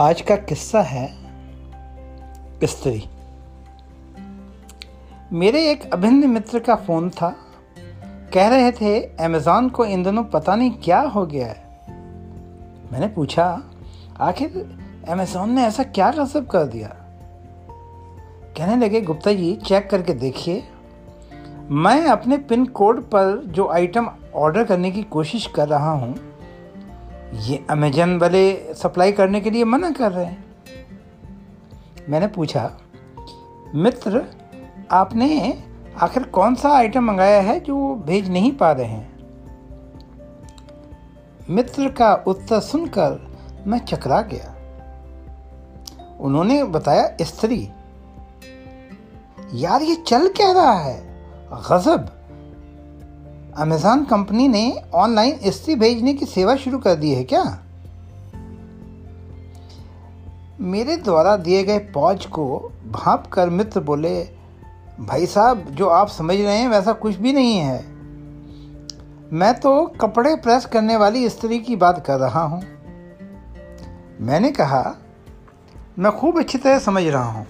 आज का किस्सा है स्त्री। मेरे एक अभिन्न मित्र का फ़ोन था। कह रहे थे अमेज़ॉन को इन दिनों पता नहीं क्या हो गया है? मैंने पूछा, आखिर अमेज़ॉन ने ऐसा क्या गजब कर दिया? कहने लगे, गुप्ता जी चेक करके देखिए। मैं अपने पिन कोड पर जो आइटम ऑर्डर करने की कोशिश कर रहा हूँ ये अमेजन वाले सप्लाई करने के लिए मना कर रहे हैं। मैंने पूछा, मित्र, आपने आखिर कौन सा आइटम मंगाया है जो भेज नहीं पा रहे हैं? मित्र का उत्तर सुनकर मैं चकरा गया। उन्होंने बताया, स्त्री, यार ये चल क्या रहा है? गजब! अमेज़ॉन कंपनी ने ऑनलाइन इस्त्री भेजने की सेवा शुरू कर दी है क्या? मेरे द्वारा दिए गए पौज को भाप कर मित्र बोले, भाई साहब, जो आप समझ रहे हैं वैसा कुछ भी नहीं है। मैं तो कपड़े प्रेस करने वाली स्त्री की बात कर रहा हूँ। मैंने कहा, मैं खूब अच्छी तरह समझ रहा हूँ।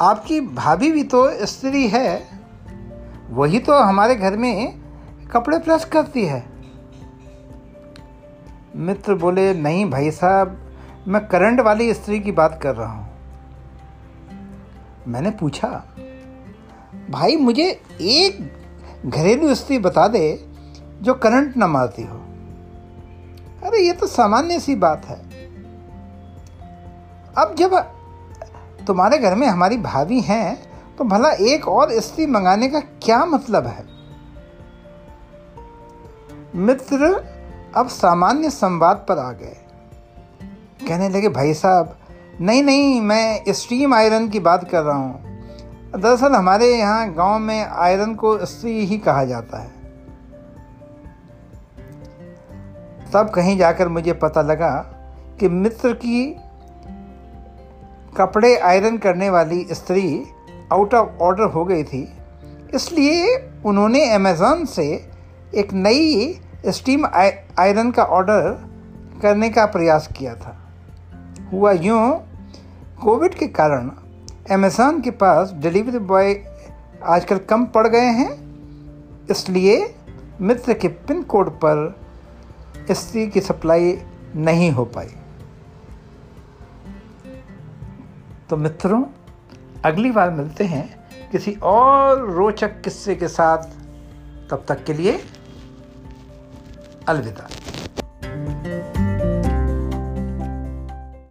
आपकी भाभी भी तो स्त्री है। वही तो हमारे घर में कपड़े प्रेस करती है। मित्र बोले, नहीं भाई साहब, मैं करंट वाली स्त्री की बात कर रहा हूँ। मैंने पूछा, भाई मुझे एक घरेलू स्त्री बता दे जो करंट ना मारती हो। अरे, ये तो सामान्य सी बात है। अब जब तुम्हारे घर में हमारी भाभी हैं तो भला एक और स्त्री मंगाने का क्या मतलब है? मित्र अब सामान्य संवाद पर आ गए। कहने लगे, भाई साहब, नहीं नहीं, मैं स्टीम आयरन की बात कर रहा हूँ। दरअसल हमारे यहाँ गाँव में आयरन को स्त्री ही कहा जाता है। तब कहीं जाकर मुझे पता लगा कि मित्र की कपड़े आयरन करने वाली स्त्री आउट ऑफ़ ऑर्डर हो गई थी। इसलिए उन्होंने अमेज़ॉन से एक नई स्टीम आयरन का ऑर्डर करने का प्रयास किया था। हुआ यूँ कोविड के कारण अमेज़ॉन के पास डिलीवरी बॉय आजकल कम पड़ गए हैं। इसलिए मित्र के पिन कोड पर स्त्री की सप्लाई नहीं हो पाई। तो मित्रों अगली बार मिलते हैं किसी और रोचक किस्से के साथ। तब तक के लिए अलविदा।